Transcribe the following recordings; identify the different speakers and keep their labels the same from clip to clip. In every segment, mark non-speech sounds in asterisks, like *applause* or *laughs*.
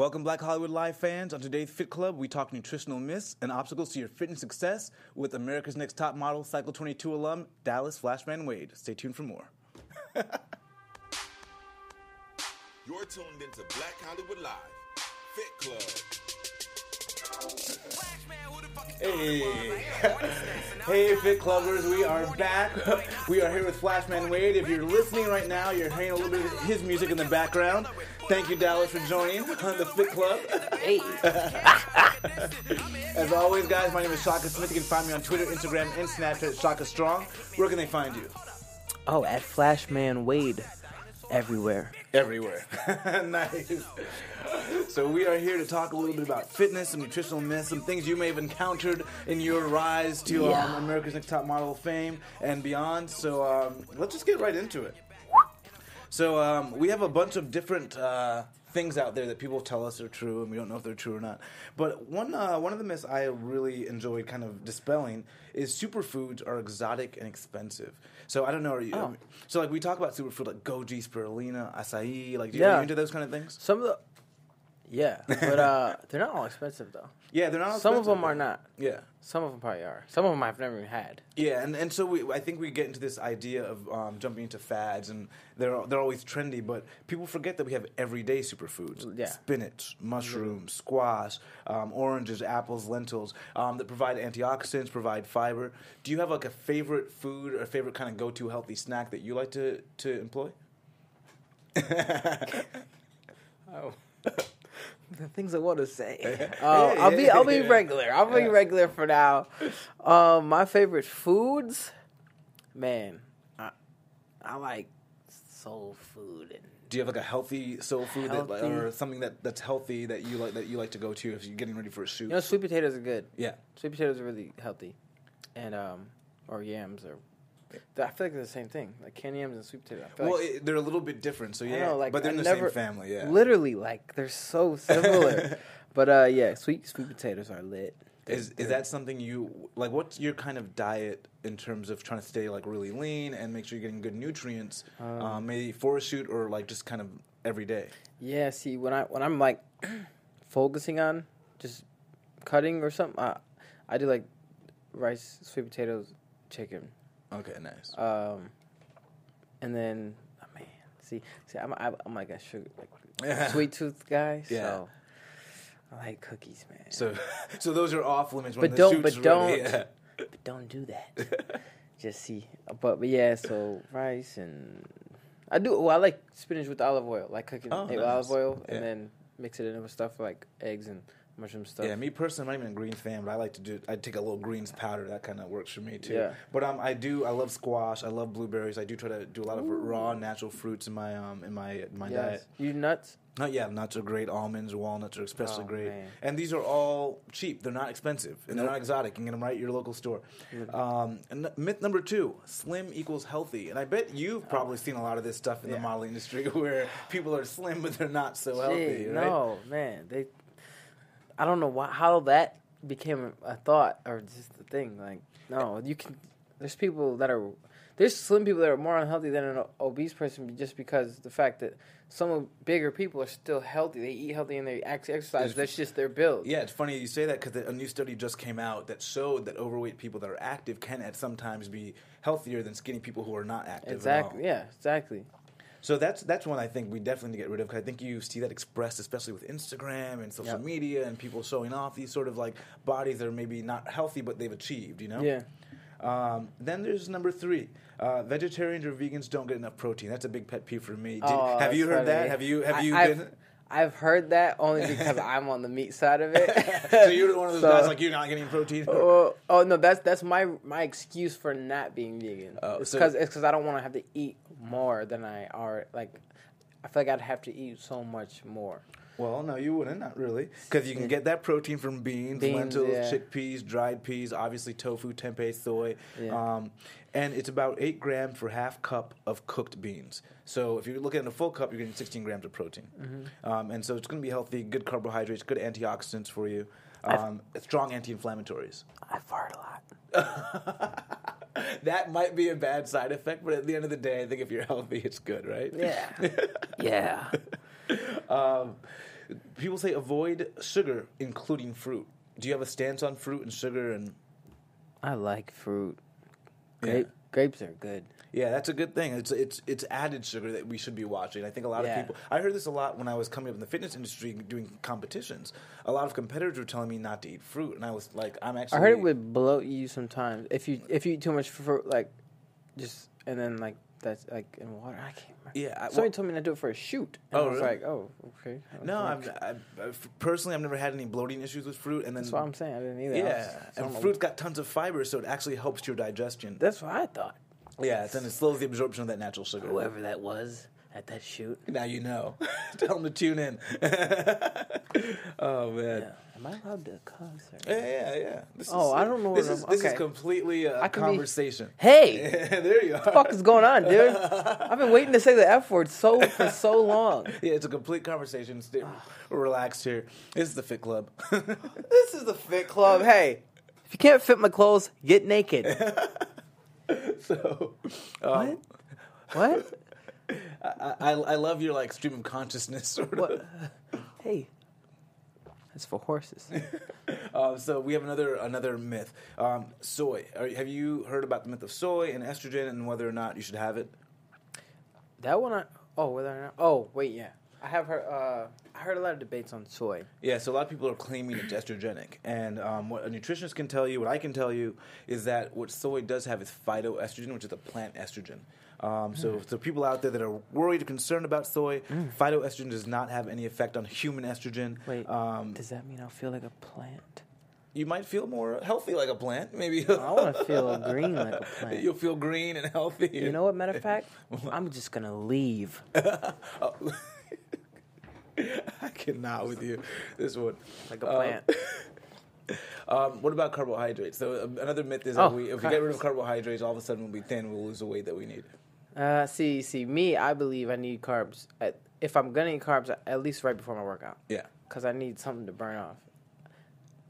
Speaker 1: Welcome, Black Hollywood Live fans. On today's Fit Club, we talk nutritional myths and obstacles to your fitness success with America's Next Top Model, Cycle 22 alum, Dallas Flashman Wade. Stay tuned for more. *laughs*
Speaker 2: You're tuned into Black Hollywood Live, Fit Club.
Speaker 1: Hey, hey, Fit Clubbers, we are back. We are here with Flashman Wade. If you're listening right now, you're hearing a little bit of his music in the background. Thank you, Dallas, for joining on the Fit Club.
Speaker 3: Hey. *laughs*
Speaker 1: As always, guys, my name is Shaka Smith. You can find me on Twitter, Instagram, and Snapchat at Shaka Strong. Where can they find you?
Speaker 3: Oh, at Flashman Wade. Everywhere.
Speaker 1: Everywhere. *laughs* nice. So we are here to talk a little bit about fitness, some nutritional myths, some things you may have encountered in your rise to
Speaker 3: Yeah.
Speaker 1: um, America's Next Top Model fame and beyond. So um, let's just get right into it. So um, we have a bunch of different uh, things out there that people tell us are true, and we don't know if they're true or not. But one uh, one of the myths I really enjoyed kind of dispelling is superfoods are exotic and expensive. So I don't know. Are you,
Speaker 3: Oh.
Speaker 1: Um, so like we talk about superfood like goji, spirulina, acai. Like, do you,
Speaker 3: Yeah.
Speaker 1: into those kind of things?
Speaker 3: Some of the. Yeah, but uh, they're not all expensive though.
Speaker 1: Yeah, they're not.
Speaker 3: All Some of them are not.
Speaker 1: Yeah.
Speaker 3: Some of them probably are. Some of them I've never even had.
Speaker 1: Yeah, and, and so we, I think we get into this idea of um, jumping into fads, and they're they're always trendy, but people forget that we have everyday superfoods:
Speaker 3: Yeah.
Speaker 1: spinach, mushrooms, squash, um, oranges, apples, lentils um, that provide antioxidants, provide fiber. Do you have like a favorite food or a favorite kind of go-to healthy snack that you like to to employ? *laughs*
Speaker 3: Oh. The things I want to say. *laughs* Oh, I'll be I'll be regular. I'll be regular for now. Um, my favorite foods, man. I I like soul food and
Speaker 1: Do you have like a healthy soul food that, or something that, that's healthy that you like that you like to go to if you're getting ready for a shoot?
Speaker 3: you know sweet potatoes are good.
Speaker 1: yeah.
Speaker 3: Sweet potatoes are really healthy, and um, or yams or. I feel like they're the same thing, like canned yams and sweet feel
Speaker 1: Well,
Speaker 3: like,
Speaker 1: it, they're a little bit different, so yeah.
Speaker 3: know, like,
Speaker 1: but they're
Speaker 3: I
Speaker 1: in the
Speaker 3: never-
Speaker 1: same family, yeah.
Speaker 3: literally, like they're so *laughs* similar. but uh, yeah, sweet sweet potatoes are lit. They're-
Speaker 1: Is is that something you like? What's your kind of diet in terms of trying to stay like really lean and make sure you're getting good nutrients, um, maybe for a shoot or like just kind of every day?
Speaker 3: Yeah, see, when I when I'm like *clears throat* focusing on just cutting or something, I, I do like rice, sweet potatoes, chicken,
Speaker 1: Okay, nice.
Speaker 3: um, and then oh, man, see, see, I'm I'm, I'm like a sugar like sweet tooth guy, *laughs*
Speaker 1: Yeah.
Speaker 3: so I like cookies, man.
Speaker 1: So, *laughs* so those are off limits.
Speaker 3: But
Speaker 1: the
Speaker 3: don't- but don't-
Speaker 1: ready, yeah.
Speaker 3: but don't do that. *laughs* just see, but but yeah, so rice and I do. Well, I like spinach with olive oil, like cooking
Speaker 1: Oh,
Speaker 3: it with olive oil, and then mix it in with stuff like eggs and mushroom stuff.
Speaker 1: Yeah, me personally, I'm not even a greens fan, but I like to do. I take a little greens powder. That kind of works for me too.
Speaker 3: Yeah.
Speaker 1: But um, I do. I love squash. I love blueberries. I do try to do a lot of raw, natural fruits in my um in my in my
Speaker 3: Yes.
Speaker 1: diet.
Speaker 3: You nuts?
Speaker 1: Not yeah, nuts are great. Almonds, walnuts are especially
Speaker 3: Oh,
Speaker 1: great.
Speaker 3: man.
Speaker 1: And these are all cheap. They're not expensive, and they're not exotic. You can get them right at your local store. Um, and n- myth number two: slim equals healthy. And I bet you've probably seen a lot of this stuff in the modeling industry, *laughs* where people are slim but they're not so healthy. Right?
Speaker 3: No, man. They. I don't know why, how that became a thought or just a thing. Like, no, you can. There's people that are. There's slim people that are more unhealthy than an obese person just because the fact that some bigger people are still healthy. They eat healthy and they actually exercise. That's just their build.
Speaker 1: Yeah, it's funny you say that because a new study just came out that showed that overweight people that are active can at sometimes be healthier than skinny people who are not active.
Speaker 3: Exactly. Yeah. Exactly.
Speaker 1: So that's that's one I think we definitely need to get rid of because I think you see that expressed especially with Instagram and social
Speaker 3: Yep.
Speaker 1: media and people showing off these sort of like bodies that are maybe not healthy but they've achieved. You know.
Speaker 3: Yeah.
Speaker 1: Um, then there's number three. Uh, vegetarians or vegans don't get enough protein. That's a big pet peeve for me. Did-
Speaker 3: Oh,
Speaker 1: have you heard that? Have you have
Speaker 3: I-
Speaker 1: you
Speaker 3: I've,
Speaker 1: been?
Speaker 3: I've heard that only *laughs* because I'm on the meat side of it.
Speaker 1: so you're one of those
Speaker 3: So-
Speaker 1: guys like you're not getting protein.
Speaker 3: Oh, oh no, that's that's my my excuse for not being vegan.
Speaker 1: Oh,
Speaker 3: it's
Speaker 1: so-
Speaker 3: because it's because I don't want to have to eat more than I are. Like, I feel like I'd have to eat so much more.
Speaker 1: Well, no, you wouldn't. Not really, because you can get that protein from beans,
Speaker 3: Beans,
Speaker 1: lentils,
Speaker 3: yeah.
Speaker 1: chickpeas, dried peas, obviously tofu, tempeh, soy,
Speaker 3: Yeah.
Speaker 1: um, and it's about eight grams for half cup of cooked beans. So if you're looking at a full cup, you're getting 16 grams of protein,
Speaker 3: Mm-hmm.
Speaker 1: um, and so it's going to be healthy, good carbohydrates, good antioxidants for you, um, strong anti-inflammatories.
Speaker 3: I fart a lot. *laughs*
Speaker 1: that might be a bad side effect, but at the end of the day, I think if you're healthy, it's good, right?
Speaker 3: Yeah, *laughs* yeah.
Speaker 1: Um, people say avoid sugar, including fruit. Do you have a stance on fruit and sugar? And
Speaker 3: I like fruit.
Speaker 1: Yeah.
Speaker 3: Grape, Grapes are good.
Speaker 1: yeah, that's a good thing. It's it's it's added sugar that we should be watching. I think a lot
Speaker 3: Yeah.
Speaker 1: of people. I heard this a lot when I was coming up in the fitness industry doing competitions. A lot of competitors were telling me not to eat fruit, and I was like, I'm actually.
Speaker 3: I heard it would bloat you sometimes if you if you eat too much fruit, like just and then like that's like in water. I can't. remember.
Speaker 1: Yeah, I-
Speaker 3: somebody
Speaker 1: well-
Speaker 3: told me to do it for a shoot. And
Speaker 1: Oh,
Speaker 3: I was
Speaker 1: really?
Speaker 3: like, oh, okay.
Speaker 1: No, I've, I've, I've personally I've never had any bloating issues with fruit, and then
Speaker 3: That's what I'm saying. I didn't either. I was-
Speaker 1: yeah, and
Speaker 3: don't know.
Speaker 1: fruit's got tons of fiber, so it actually helps your digestion.
Speaker 3: That's what I thought.
Speaker 1: Yeah, and it slows the absorption of that natural sugar.
Speaker 3: Whoever that was at that shoot.
Speaker 1: Now you know. *laughs* Tell them to tune in. *laughs* *laughs* oh man.
Speaker 3: Yeah. Am I allowed to cuss? Or?
Speaker 1: Yeah, yeah, yeah. This
Speaker 3: Oh, I don't know
Speaker 1: This
Speaker 3: what
Speaker 1: is this is completely a
Speaker 3: can be-
Speaker 1: conversation. *laughs*
Speaker 3: Hey, *laughs*
Speaker 1: there you are.
Speaker 3: what the fuck is going on, dude? I've been waiting to say the F word so for so long.
Speaker 1: Yeah, it's a complete conversation. Stay relaxed here. This is the Fit Club.
Speaker 3: This is the Fit Club. Hey, if you can't fit my clothes, get naked.
Speaker 1: so, um,
Speaker 3: What?
Speaker 1: I, I I love your like stream of consciousness sort of.
Speaker 3: What? Hey, that's for horses. *laughs*
Speaker 1: Um, so we have another another myth. Um, soy. Are, have you heard about the myth of soy and estrogen and whether or not you should have it?
Speaker 3: That one, I oh whether or not oh wait yeah, I have heard uh I heard a lot of debates on soy.
Speaker 1: Yeah, so a lot of people are claiming it's estrogenic, and um, what a nutritionist can tell you, what I can tell you, is that what soy does have is phytoestrogen, which is a plant estrogen. Um, so,
Speaker 3: Mm.
Speaker 1: so people out there that are worried or concerned about soy, phytoestrogen does not have any effect on human estrogen.
Speaker 3: Wait,
Speaker 1: um,
Speaker 3: does that mean I'll feel like a plant?
Speaker 1: you might feel more healthy like a plant. Maybe
Speaker 3: I want to feel green like a *laughs* plant.
Speaker 1: You'll feel green and healthy.
Speaker 3: You know what? Matter of fact, *laughs* I'm just gonna leave.
Speaker 1: Oh. *laughs* I cannot with you. This one.
Speaker 3: Like a
Speaker 1: Um,
Speaker 3: plant.
Speaker 1: Um, what about carbohydrates? So um, another myth is
Speaker 3: Oh,
Speaker 1: that we, if we get rid of carbohydrates, all of a sudden we'll be thin. We'll lose the weight that we need.
Speaker 3: Uh, see, see, me, I believe I need carbs. At, if I'm gonna eat carbs, at least right before my workout,
Speaker 1: Yeah.
Speaker 3: because I need something to burn off.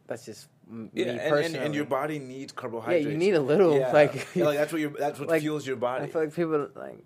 Speaker 3: That's just m-
Speaker 1: Yeah,
Speaker 3: me
Speaker 1: and, and,
Speaker 3: personally.
Speaker 1: and your body needs carbohydrates.
Speaker 3: Yeah, you need a little,
Speaker 1: Yeah.
Speaker 3: like-
Speaker 1: Yeah, like that's what your that's what
Speaker 3: like,
Speaker 1: fuels your body.
Speaker 3: I feel like people like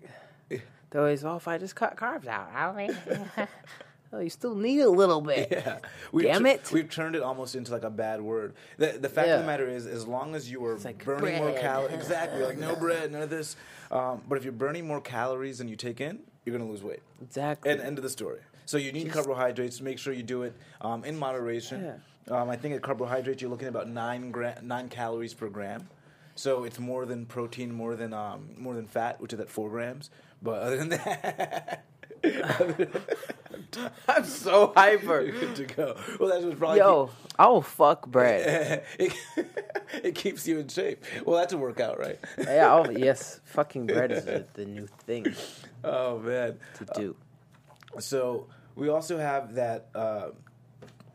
Speaker 3: they're always, oh, if I just cut carbs out, I don't *laughs* oh, you still need a little bit. *laughs*
Speaker 1: Yeah, we've
Speaker 3: Damn it.
Speaker 1: We've turned it almost into like a bad word. The the fact of the matter is, as long as you are
Speaker 3: like
Speaker 1: burning more calories, exactly, like no *laughs* bread, none of this. Um, but if you're burning more calories than you take in, you're gonna lose weight.
Speaker 3: Exactly.
Speaker 1: And end of the story. So you need carbohydrates. Make sure you do it um, in moderation. Um, I think at carbohydrates you're looking at about nine gra- nine calories per gram. So it's more than protein, more than um, more than fat, which is at four grams. But other than *laughs* that, *laughs*
Speaker 3: I'm so hyper.
Speaker 1: you're good to go. Well, that's what's probably
Speaker 3: Yo, I'll fuck bread. *laughs*
Speaker 1: it, *laughs* it keeps you in shape. Well, that's a workout, right?
Speaker 3: yeah, I'll, yes, fucking bread is the, the new thing
Speaker 1: Oh man.
Speaker 3: to do.
Speaker 1: So we also have that uh,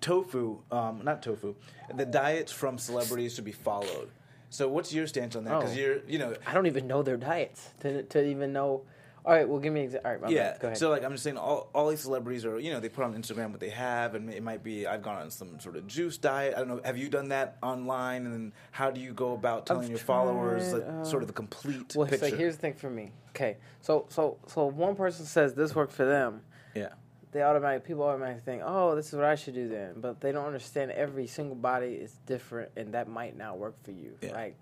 Speaker 1: tofu, um, not tofu. The diets from celebrities should be followed. So what's your stance on that? Because
Speaker 3: Oh.
Speaker 1: you're, you know,
Speaker 3: I don't even know their diets to to even know. All right, well, give me. Exa- all right,
Speaker 1: yeah.
Speaker 3: bad. Go ahead.
Speaker 1: So like I'm just saying, all, all these celebrities are, you know, they put on Instagram what they have, and it might be I've gone on some sort of juice diet. I don't know. Have you done that online? And then how do you go about telling
Speaker 3: I've
Speaker 1: your followers
Speaker 3: tried,
Speaker 1: like,
Speaker 3: uh,
Speaker 1: sort of the complete
Speaker 3: well,
Speaker 1: picture?
Speaker 3: so here's the thing for me. Okay, so so so one person says this worked for them.
Speaker 1: yeah.
Speaker 3: They automatically people automatically think, oh, this is what I should do then. But they don't understand every single body is different, and that might not work for you.
Speaker 1: Yeah.
Speaker 3: Like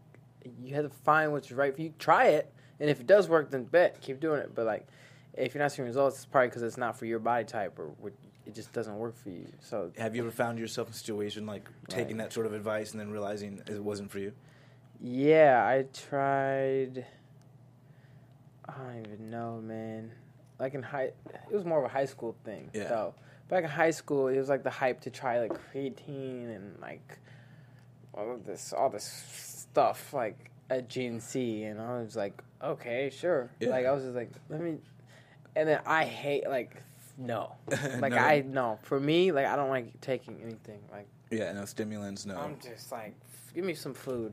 Speaker 3: you have to find what's right for you. Try it, and if it does work, then bet keep doing it. But like if you're not seeing results, it's probably because it's not for your body type or what- it just doesn't work for you. So
Speaker 1: Have you ever found yourself in a situation like taking
Speaker 3: Right.
Speaker 1: that sort of advice and then realizing it wasn't for you?
Speaker 3: Yeah, I tried. I don't even know, man. Like in high, it was more of a high school thing.
Speaker 1: Yeah.
Speaker 3: So back in high school, it was like the hype to try like creatine and like all of this, all this stuff like at GNC, and I was like, okay, sure.
Speaker 1: Yeah.
Speaker 3: Like I was just like, let me. And then I hate like no, *laughs* like
Speaker 1: No.
Speaker 3: I no for me like I don't like taking anything like.
Speaker 1: Yeah, no stimulants, no.
Speaker 3: I'm just like, give me some food.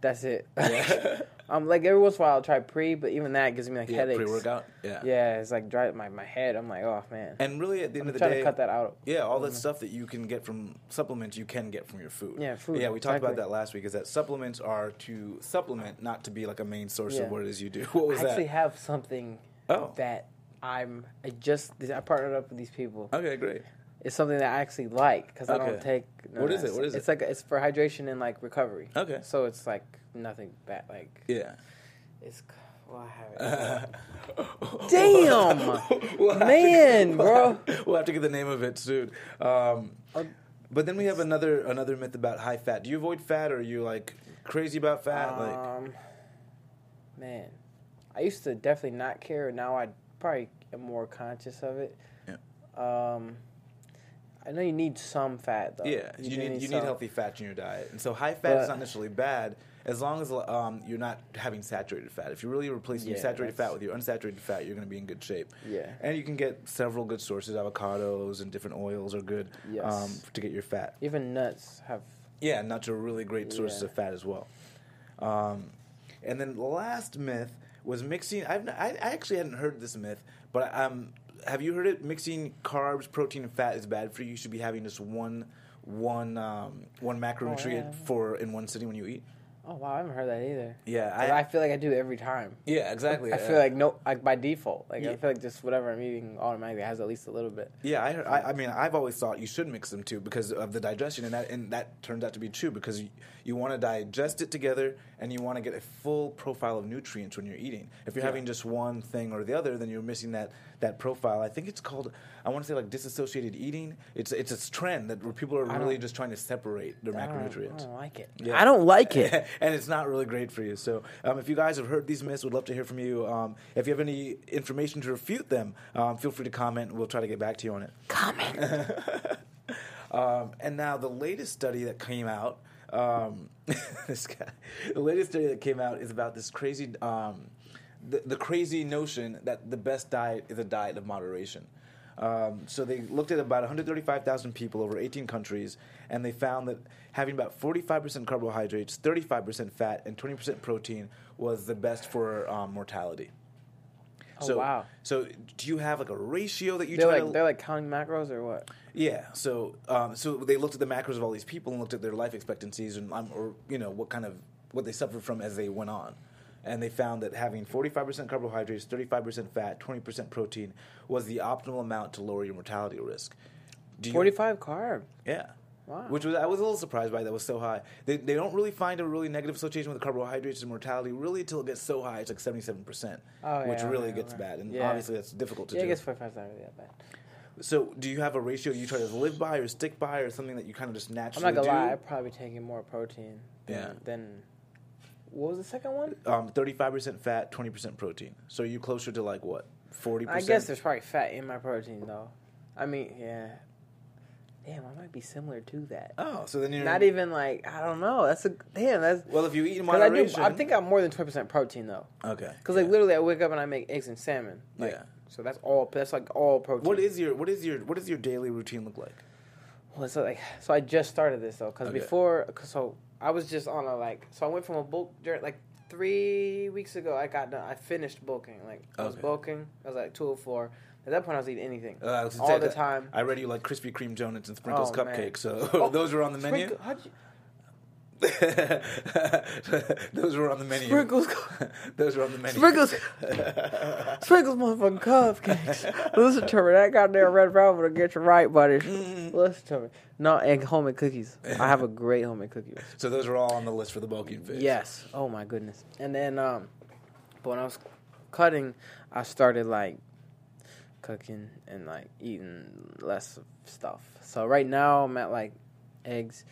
Speaker 3: That's it.
Speaker 1: Yeah. *laughs* *laughs*
Speaker 3: I'm like every once in a while I'll try pre, but even that gives me like
Speaker 1: yeah,
Speaker 3: headaches.
Speaker 1: pre-workout. Yeah.
Speaker 3: Yeah, it's like dry my my head. I'm like, oh man.
Speaker 1: And really, at the end
Speaker 3: I'm
Speaker 1: of the day,
Speaker 3: to cut that out.
Speaker 1: yeah, all that mm-hmm. stuff that you can get from supplements, you can get from your food.
Speaker 3: Yeah, food,
Speaker 1: Yeah, we talked about that last week. Is that supplements are to supplement, not to be like a main source
Speaker 3: Yeah.
Speaker 1: of what it is you do. *laughs* What was that?
Speaker 3: I actually have something
Speaker 1: Oh.
Speaker 3: that I'm. I just I partnered up with these people.
Speaker 1: Okay, great.
Speaker 3: It's something that I actually like because I don't take.
Speaker 1: No, What is it?
Speaker 3: it's-
Speaker 1: What is
Speaker 3: It's
Speaker 1: it?
Speaker 3: like it's for hydration and like recovery.
Speaker 1: Okay.
Speaker 3: So it's like nothing bad. Like
Speaker 1: Yeah.
Speaker 3: it's. Well, I *laughs* have it.
Speaker 1: Damn,
Speaker 3: Man, *laughs* bro.
Speaker 1: We'll have to get the name of it soon. Um,
Speaker 3: Uh,
Speaker 1: but then we have another another myth about high fat. Do you avoid fat, or are you like crazy about fat? like,
Speaker 3: Um, man, I used to definitely not care. Now I probably am more conscious of it. Yeah. Um, I know you need some fat though.
Speaker 1: yeah, you,
Speaker 3: do
Speaker 1: need, you need healthy fat in your diet, and so high fat is not necessarily bad as long as um, you're not having saturated fat. If you're really replacing your saturated fat with your unsaturated fat, you're going to be in good shape.
Speaker 3: Yeah.
Speaker 1: and you can get several good sources. Avocados and different oils are good
Speaker 3: Yes.
Speaker 1: um, to get your fat.
Speaker 3: Even nuts have.
Speaker 1: Yeah, nuts are really great sources
Speaker 3: Yeah.
Speaker 1: of fat as well. Um, and then the last myth was mixing. I've not, I, I actually hadn't heard this myth, but um, have you heard it? Mixing carbs, protein, and fat is bad for you. You should be having just one one um, one macronutrient
Speaker 3: yeah.
Speaker 1: for in one sitting when you eat.
Speaker 3: Oh wow, I haven't heard that either.
Speaker 1: Yeah,
Speaker 3: I, feel like I do every time.
Speaker 1: yeah, exactly.
Speaker 3: I feel like no, like by default, like
Speaker 1: Yeah.
Speaker 3: I feel like just whatever I'm eating automatically has at least a little bit.
Speaker 1: Yeah, I, I, I mean, I've always thought you should mix them too because of the digestion, and that and that turns out to be true because you, you want to digest it together and you want to get a full profile of nutrients when you're eating. If you're
Speaker 3: Yeah.
Speaker 1: having just one thing or the other, then you're missing that that profile. I think it's called I want to say like disassociated eating. It's it's a trend that where people are
Speaker 3: I
Speaker 1: really just trying to separate their
Speaker 3: I don't, I don't like it.
Speaker 1: Yeah.
Speaker 3: I don't like it. *laughs*
Speaker 1: and it's not really great for you. So, um, if you guys have heard these myths, we'd love to hear from you. Um, if you have any information to refute them, um, feel free to comment. We'll try to get back to you on it.
Speaker 3: Comment. *laughs*
Speaker 1: Um, and now the latest study that came out, um, *laughs* this guy, the latest study that came out is about this crazy, um, the, the crazy notion that the best diet is a diet of moderation. Um, so they looked at about 135,000 people over 18 countries, and they found that having about 45% carbohydrates, 35% fat, and 20% protein was the best for um, mortality.
Speaker 3: Oh,
Speaker 1: so,
Speaker 3: wow.
Speaker 1: So, do you have like a ratio that you
Speaker 3: they're
Speaker 1: try
Speaker 3: like
Speaker 1: to?
Speaker 3: they're like counting macros or what?
Speaker 1: Yeah, so um, so they looked at the macros of all these people and looked at their life expectancies and um, or you know what kind of what they suffered from as they went on, and they found that having forty five percent carbohydrates, thirty five percent fat, twenty percent protein was the optimal amount to lower your mortality risk. You-
Speaker 3: Forty five carb.
Speaker 1: Yeah.
Speaker 3: Wow.
Speaker 1: Which was I was a little surprised by that was so high. They, they don't really find a really negative association with carbohydrates and mortality really until it gets so high it's like seventy seven percent,
Speaker 3: Oh,
Speaker 1: which
Speaker 3: yeah,
Speaker 1: really
Speaker 3: yeah,
Speaker 1: gets
Speaker 3: right.
Speaker 1: bad and
Speaker 3: Yeah.
Speaker 1: obviously that's difficult to
Speaker 3: Yeah, I
Speaker 1: do.
Speaker 3: guess forty five is not really that bad.
Speaker 1: So, do you have a ratio you try to live by or stick by, or something that you kind of just naturally?
Speaker 3: I'm not gonna
Speaker 1: do?
Speaker 3: lie, I probably taking more protein. Than,
Speaker 1: Yeah.
Speaker 3: Than what was the second one?
Speaker 1: Um, thirty-five percent fat, twenty percent protein. So you closer to like what, 40%.
Speaker 3: I guess there's probably fat in my protein though. I mean, yeah. Damn, I might be similar to that.
Speaker 1: Oh, so then you're
Speaker 3: Not even like I don't know. That's a damn. That's
Speaker 1: Well, if you eat in
Speaker 3: 'cause I do.
Speaker 1: moderation,
Speaker 3: I think I'm more than twenty percent protein though.
Speaker 1: Okay.
Speaker 3: Because like literally, I wake up and I make eggs and salmon. Like,
Speaker 1: Yeah.
Speaker 3: So that's all. That's like all protein.
Speaker 1: What is your what is your what does your daily routine look like?
Speaker 3: Well, so like, so I just started this though, because
Speaker 1: Okay.
Speaker 3: before, cause so I was just on a like, so I went from a bulk journey like three weeks ago. I got done. I finished bulking. Like I was
Speaker 1: Okay.
Speaker 3: bulking. I was like two hundred four. At that point, I was eating anything
Speaker 1: Uh, I was
Speaker 3: all the time.
Speaker 1: I read you like Krispy Kreme donuts and sprinkles
Speaker 3: Oh,
Speaker 1: cupcakes. So
Speaker 3: Oh, *laughs*
Speaker 1: those were on the menu.
Speaker 3: Sprinkle, how'd you, *laughs*
Speaker 1: those were on the menu.
Speaker 3: Sprinkles. *laughs*
Speaker 1: those were on the menu.
Speaker 3: Sprinkles. *laughs* Sprinkles, motherfucking cupcakes. Listen to me. That goddamn red velvet will get you right, buddy.
Speaker 1: Mm-hmm.
Speaker 3: Listen to me. No, and homemade cookies. I have a great homemade cookie.
Speaker 1: so those are all on the list for the bulking phase.
Speaker 3: Yes. Oh my goodness. And then, um, but when I was cutting, I started like cooking and like eating less stuff. So right now I'm at like eggs,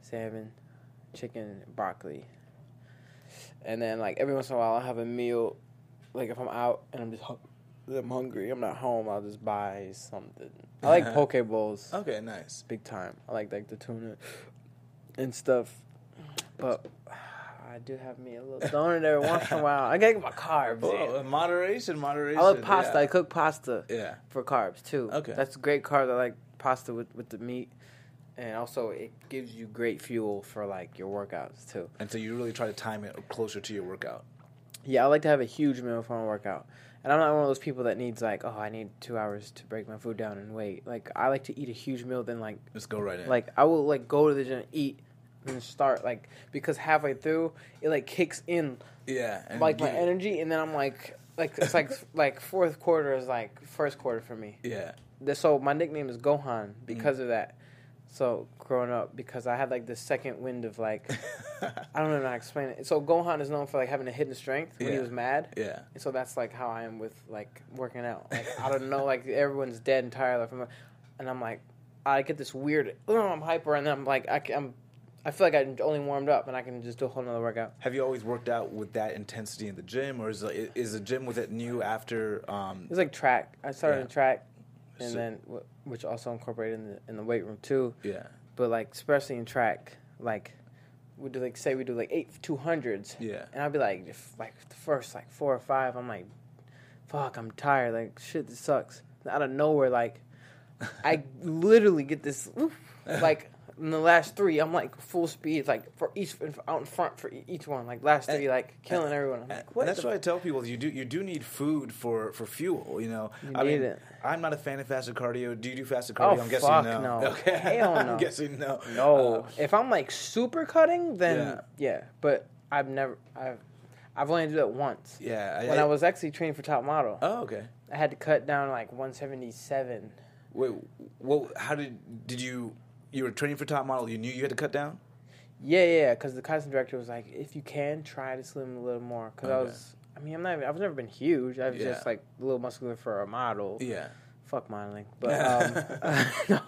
Speaker 3: salmon, chicken, broccoli, and then like every once in a while I'll have a meal. Like if I'm out and I'm just hu- I'm hungry, I'm not home. I'll just buy something. I like uh-huh. poke bowls
Speaker 1: Okay, nice.
Speaker 3: big time. I like like the tuna and stuff, but I do have me a little *laughs* donut every once in a while. I gotta get my carbs.
Speaker 1: Oh,
Speaker 3: in.
Speaker 1: moderation, moderation.
Speaker 3: I love pasta.
Speaker 1: Yeah.
Speaker 3: I cook pasta
Speaker 1: yeah.
Speaker 3: for carbs too.
Speaker 1: Okay.
Speaker 3: that's great carbs. I like pasta with with the meat, and also it gives you great fuel for like your workouts too.
Speaker 1: And so you really try to time it closer to your workout.
Speaker 3: Yeah, I like to have a huge meal before my workout. And I'm not one of those people that needs like, oh, I need two hours to break my food down and wait. Like I like to eat a huge meal, then like
Speaker 1: Just go right in.
Speaker 3: Like I will like go to the gym, and eat, and start like because halfway through it like kicks in
Speaker 1: yeah, and
Speaker 3: like my energy, and then I'm like like it's like *laughs* like fourth quarter is like first quarter for me.
Speaker 1: Yeah.
Speaker 3: so my nickname is Gohan
Speaker 1: Mm.
Speaker 3: because of that. So growing up, because I had like the second wind of like *laughs* I don't know how to explain it. So Gohan is known for like having a hidden strength when he was mad.
Speaker 1: yeah.
Speaker 3: And so that's like how I am with like working out. Like I don't know, like everyone's dead and tired, like, and I'm like, I get this weird, oh, I'm hyper, and then I'm like, I, I'm, I feel like I only warmed up, and I can just do a whole nother workout.
Speaker 1: Have you always worked out with that intensity in the gym, or is it- is the gym with it new after? Um,
Speaker 3: It was like track. I started
Speaker 1: Yeah.
Speaker 3: in track, and
Speaker 1: So-
Speaker 3: then which also incorporated in the in the weight room too.
Speaker 1: yeah,
Speaker 3: But like especially in track, like we do like say we do like eight two hundreds,
Speaker 1: yeah,
Speaker 3: and I'd be like if, like the first like four or five, I'm like, fuck, I'm tired. Like shit, this sucks. Out of nowhere, like I *laughs* literally get this oof, like. In the last three, I'm like full speed, like for each out in front for each one. Like last three, like killing everyone. I'm
Speaker 1: And
Speaker 3: like, what?
Speaker 1: that's why I tell people you do you do need food for for fuel. You know,
Speaker 3: You
Speaker 1: I
Speaker 3: need
Speaker 1: mean,
Speaker 3: it.
Speaker 1: I'm not a fan of fasted cardio. Do you do fasted
Speaker 3: Oh,
Speaker 1: cardio? I'm guessing
Speaker 3: fuck
Speaker 1: no.
Speaker 3: no. *laughs*
Speaker 1: Okay,
Speaker 3: Hell *laughs* no.
Speaker 1: I'm guessing no.
Speaker 3: No,
Speaker 1: Uh,
Speaker 3: if I'm like super cutting, then
Speaker 1: Yeah.
Speaker 3: yeah. But I've never, I've, I've only done it once.
Speaker 1: yeah.
Speaker 3: When I was actually training for top model,
Speaker 1: Oh, okay.
Speaker 3: I had to cut down like 177.
Speaker 1: Wait, well, how did did you? You were training for top model. You knew you had to cut down.
Speaker 3: Yeah, yeah, because the casting director was like, if you can, try to slim a little more. Because I was, I mean, I'm not, even, I've never been huge. I was
Speaker 1: Yeah.
Speaker 3: just like a little muscular for a model.
Speaker 1: Yeah.
Speaker 3: Fuck modeling, but *laughs* um, *laughs* no.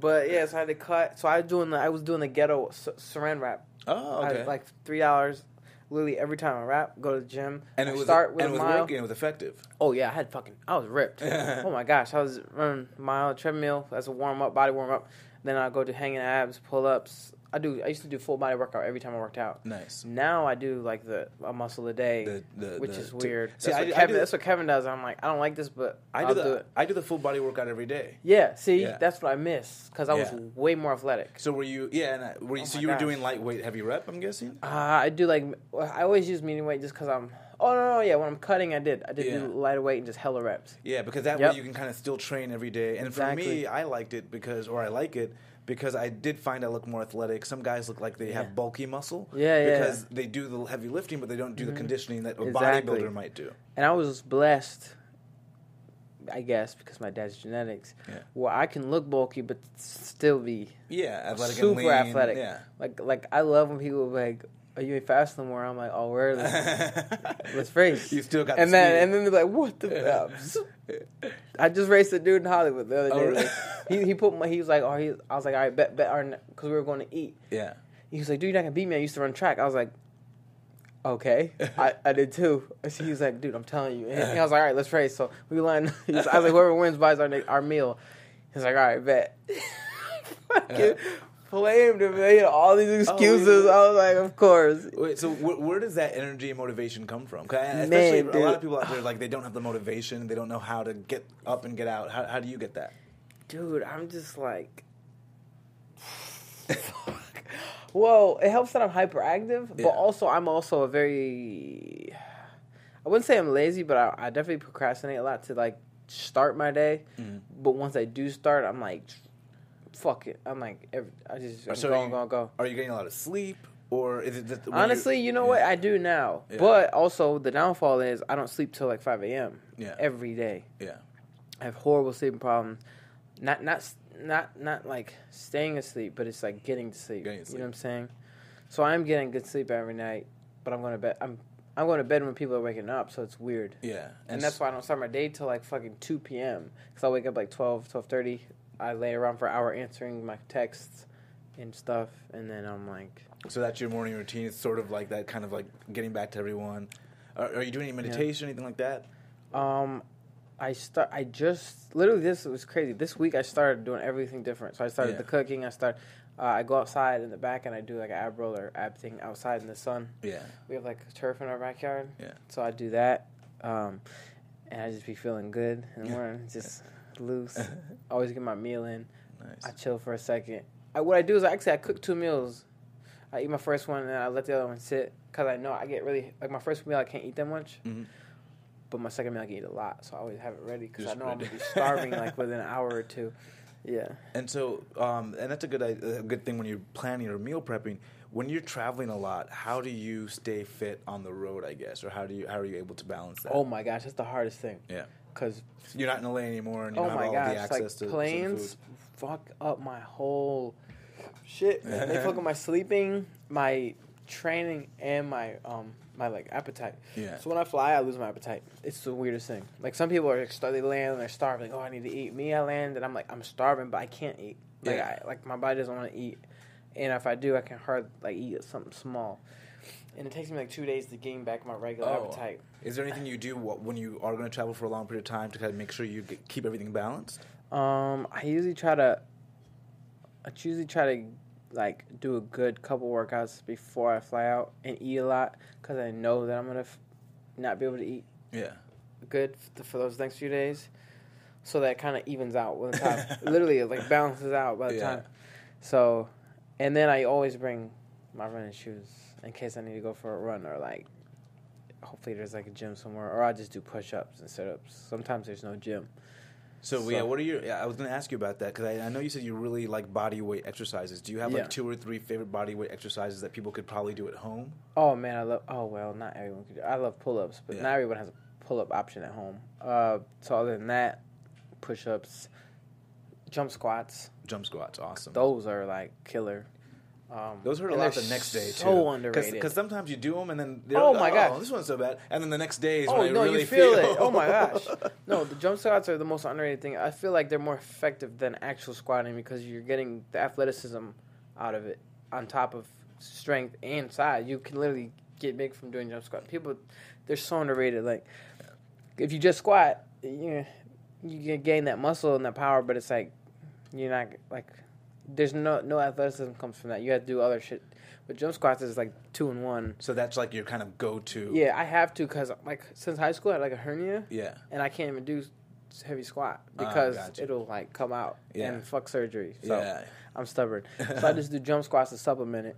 Speaker 3: But yeah, so I had to cut. So I was doing the, I was doing the ghetto s- saran wrap.
Speaker 1: Oh,
Speaker 3: I
Speaker 1: okay.
Speaker 3: was like three dollars. Literally every time I wrap, go to the gym.
Speaker 1: and it was
Speaker 3: start with
Speaker 1: and it was
Speaker 3: mile.
Speaker 1: working. It was effective.
Speaker 3: Oh yeah, I had fucking. I was ripped. *laughs* oh my gosh, I was running a mile treadmill as a warm up, body warm up. Then I go to hanging abs, pull ups. I do. I used to do full body workout every time I worked out.
Speaker 1: Nice.
Speaker 3: Now I do like the a muscle a day,
Speaker 1: The, the,
Speaker 3: which
Speaker 1: the-
Speaker 3: is weird.
Speaker 1: See,
Speaker 3: that's,
Speaker 1: I,
Speaker 3: what Kevin,
Speaker 1: do,
Speaker 3: that's what Kevin does. I'm like, I don't like this, but
Speaker 1: I do the
Speaker 3: do it.
Speaker 1: I do the full body workout every day.
Speaker 3: Yeah, see,
Speaker 1: Yeah.
Speaker 3: that's what I miss because I was way more athletic.
Speaker 1: So were you? Yeah, and I, were you,
Speaker 3: Oh
Speaker 1: so you were doing lightweight heavy rep. I'm guessing.
Speaker 3: Uh, I do like I always use medium weight just because I'm. Oh no, no, yeah. When I'm cutting, I did. I did
Speaker 1: Yeah.
Speaker 3: do lighter weight and just hella reps.
Speaker 1: Yeah, because that
Speaker 3: Yep.
Speaker 1: way you can kind of still train every day. And for me, I liked it because, or I like it because I did find I look more athletic. Some guys look like they
Speaker 3: Yeah.
Speaker 1: have bulky muscle.
Speaker 3: Yeah, yeah.
Speaker 1: Because they do the heavy lifting, but they don't do the mm-hmm. conditioning that a
Speaker 3: Exactly.
Speaker 1: bodybuilder might do.
Speaker 3: And I was blessed, I guess, because my dad's genetics,
Speaker 1: Yeah.
Speaker 3: where I can look bulky but still be
Speaker 1: Yeah, athletic
Speaker 3: super athletic.
Speaker 1: Yeah.
Speaker 3: Like, like I love when people are like, "Are you ain't fast no more?" I'm like, "Oh, where?" Let's *laughs* race.
Speaker 1: You still got
Speaker 3: and
Speaker 1: the
Speaker 3: then
Speaker 1: speed.
Speaker 3: and then they're like, "What the?" I just raced a dude in Hollywood the other
Speaker 1: Oh,
Speaker 3: day.
Speaker 1: really?
Speaker 3: Like, *laughs* he he put my he was like, "Oh, he." I was like, "All right, bet bet," because we were going to eat.
Speaker 1: yeah.
Speaker 3: He was like, "Dude, you're not gonna beat me. I used to run track." I was like, "Okay, I, *laughs* I did too." So he was like, "Dude, I'm telling you." And I was like, "All right, let's race." So we lined. I was like, "Whoever wins buys our our meal." He's like, "All right, bet." Fucking flamed. They had all these excuses.
Speaker 1: yeah.
Speaker 3: I was like, "Of course."
Speaker 1: Wait, so where, where does that energy and motivation come from? I-
Speaker 3: Man,
Speaker 1: especially a lot of people out there, like they don't have the motivation, they don't know how to get up and get out. How, how do you get that?
Speaker 3: Dude, I'm just like. well, it helps that I'm hyperactive,
Speaker 1: Yeah.
Speaker 3: but also I'm also a very. I wouldn't say I'm lazy, but I, I definitely procrastinate a lot to like start my day.
Speaker 1: Mm-hmm.
Speaker 3: But once I do start, I'm like, fuck it. I'm like, every, I just I'm
Speaker 1: So
Speaker 3: go,
Speaker 1: you-
Speaker 3: go.
Speaker 1: Are you getting a lot of sleep, or is it that
Speaker 3: Honestly, you know
Speaker 1: yeah.
Speaker 3: what? I do now.
Speaker 1: Yeah.
Speaker 3: But also, the downfall is I don't sleep till like 5 a.m.
Speaker 1: Yeah.
Speaker 3: every day.
Speaker 1: Yeah.
Speaker 3: I have horrible sleeping problems. Not not not not like staying asleep, but it's like getting to sleep.
Speaker 1: Getting
Speaker 3: You know what I'm saying? So I'm getting good sleep every night, but I'm going to bed. I'm I'm going to bed when people are waking up, so it's weird.
Speaker 1: Yeah.
Speaker 3: And, that's why I don't start my day till like fucking 2 p.m. Because I wake up like 12, 12.30. I lay around for an hour answering my texts and stuff, and then I'm like,
Speaker 1: So that's your morning routine. It's sort of like that, kind of like getting back to everyone. Are, are you doing any meditation, or anything like that?
Speaker 3: Um, I start. I just literally this was crazy. This week I started doing everything different. So I started
Speaker 1: Yeah.
Speaker 3: the cooking. I start. Uh, I go outside in the back and I do like an ab roll or ab thing outside in the sun.
Speaker 1: Yeah.
Speaker 3: We have like turf in our backyard.
Speaker 1: Yeah.
Speaker 3: So I do that, um, and I just be feeling good in the morning, just loose. *laughs* Always get my meal in.
Speaker 1: Nice.
Speaker 3: I chill for a second. I, what I do is actually I cook two meals. I eat my first one and I let the other one sit because I know I get really like my first meal I can't eat that much,
Speaker 1: Mhm.
Speaker 3: but my second meal I can eat a lot, so I always have it ready because I know I'm gonna be starving like *laughs* within an hour or two. Yeah.
Speaker 1: And so, um, and that's a good i- a good thing when you're planning or meal prepping. When you're traveling a lot, how do you stay fit on the road? I guess, or how do you how are you able to balance that?
Speaker 3: Oh my gosh, that's the hardest thing.
Speaker 1: yeah,
Speaker 3: because
Speaker 1: You're not in LA anymore, and you
Speaker 3: oh
Speaker 1: don't have
Speaker 3: my
Speaker 1: all
Speaker 3: gosh,
Speaker 1: the
Speaker 3: like
Speaker 1: access to certain
Speaker 3: planes
Speaker 1: food.
Speaker 3: fuck up my whole shit. *laughs* they fuck up my sleeping, my training, and my um my like appetite.
Speaker 1: Yeah.
Speaker 3: So when I fly, I lose my appetite. It's the weirdest thing. Like some people are like, star- they land and they're starving. Like, oh, I need to eat. Me, I land and I'm like, I'm starving, but I can't eat. Like,
Speaker 1: Yeah.
Speaker 3: I, like my body doesn't want to eat, and if I do, I can hard like eat something small. And it takes me like two days to gain back my regular
Speaker 1: Oh.
Speaker 3: appetite.
Speaker 1: Is there anything you do wh- when you are going to travel for a long period of time to kind of make sure you get, keep everything balanced?
Speaker 3: Um, I usually try to. I usually try to like do a good couple workouts before I fly out and eat a lot because I know that I'm gonna f- not be able to eat
Speaker 1: Yeah.
Speaker 3: good f- for those next few days, so that kind of evens out with the time. *laughs* Literally, it like balances out by the
Speaker 1: Yeah.
Speaker 3: time. So, and then I always bring my running shoes in case I need to go for a run or like. Hopefully, there's like a gym somewhere, or I just do push-ups and sit-ups. Sometimes there's no gym.
Speaker 1: So,
Speaker 3: So-
Speaker 1: yeah, what are your? Yeah, I was going to ask you about that because I, I know you said you really like body weight exercises. Do you have
Speaker 3: Yeah.
Speaker 1: like two or three favorite body weight exercises that people could probably do at home?
Speaker 3: Oh man, I love. Oh well, not everyone could. Do, I love pull ups, but
Speaker 1: Yeah.
Speaker 3: not everyone has a pull up option at home. Uh, so other than that, push ups, jump squats.
Speaker 1: Jump squats, awesome.
Speaker 3: Those are like killer. Um,
Speaker 1: Those hurt a lot the next day too.
Speaker 3: So underrated.
Speaker 1: Because sometimes you do them and then they're
Speaker 3: Oh my
Speaker 1: oh,
Speaker 3: gosh.
Speaker 1: this one's so bad, and then the next day is
Speaker 3: oh
Speaker 1: when
Speaker 3: no,
Speaker 1: really
Speaker 3: you feel,
Speaker 1: feel
Speaker 3: it. Oh my gosh. *laughs* No, the jump squats are the most underrated thing. I feel like they're more effective than actual squatting because you're getting the athleticism out of it on top of strength and size. You can literally get big from doing jump squat. People, they're so underrated. Like, if you just squat, you you can gain that muscle and that power, but it's like you're not like there's no no athleticism comes from that. You have to do other shit. But jump squats is like two and one.
Speaker 1: So that's like your kind of go-to.
Speaker 3: Yeah, I have to because like since high school I had like a hernia
Speaker 1: Yeah.
Speaker 3: and I can't even do heavy squat
Speaker 1: Ah,
Speaker 3: because
Speaker 1: gotcha.
Speaker 3: it'll like come out
Speaker 1: Yeah.
Speaker 3: and fuck surgery. So
Speaker 1: Yeah.
Speaker 3: I'm stubborn. *laughs* so I just do jump squats to supplement it,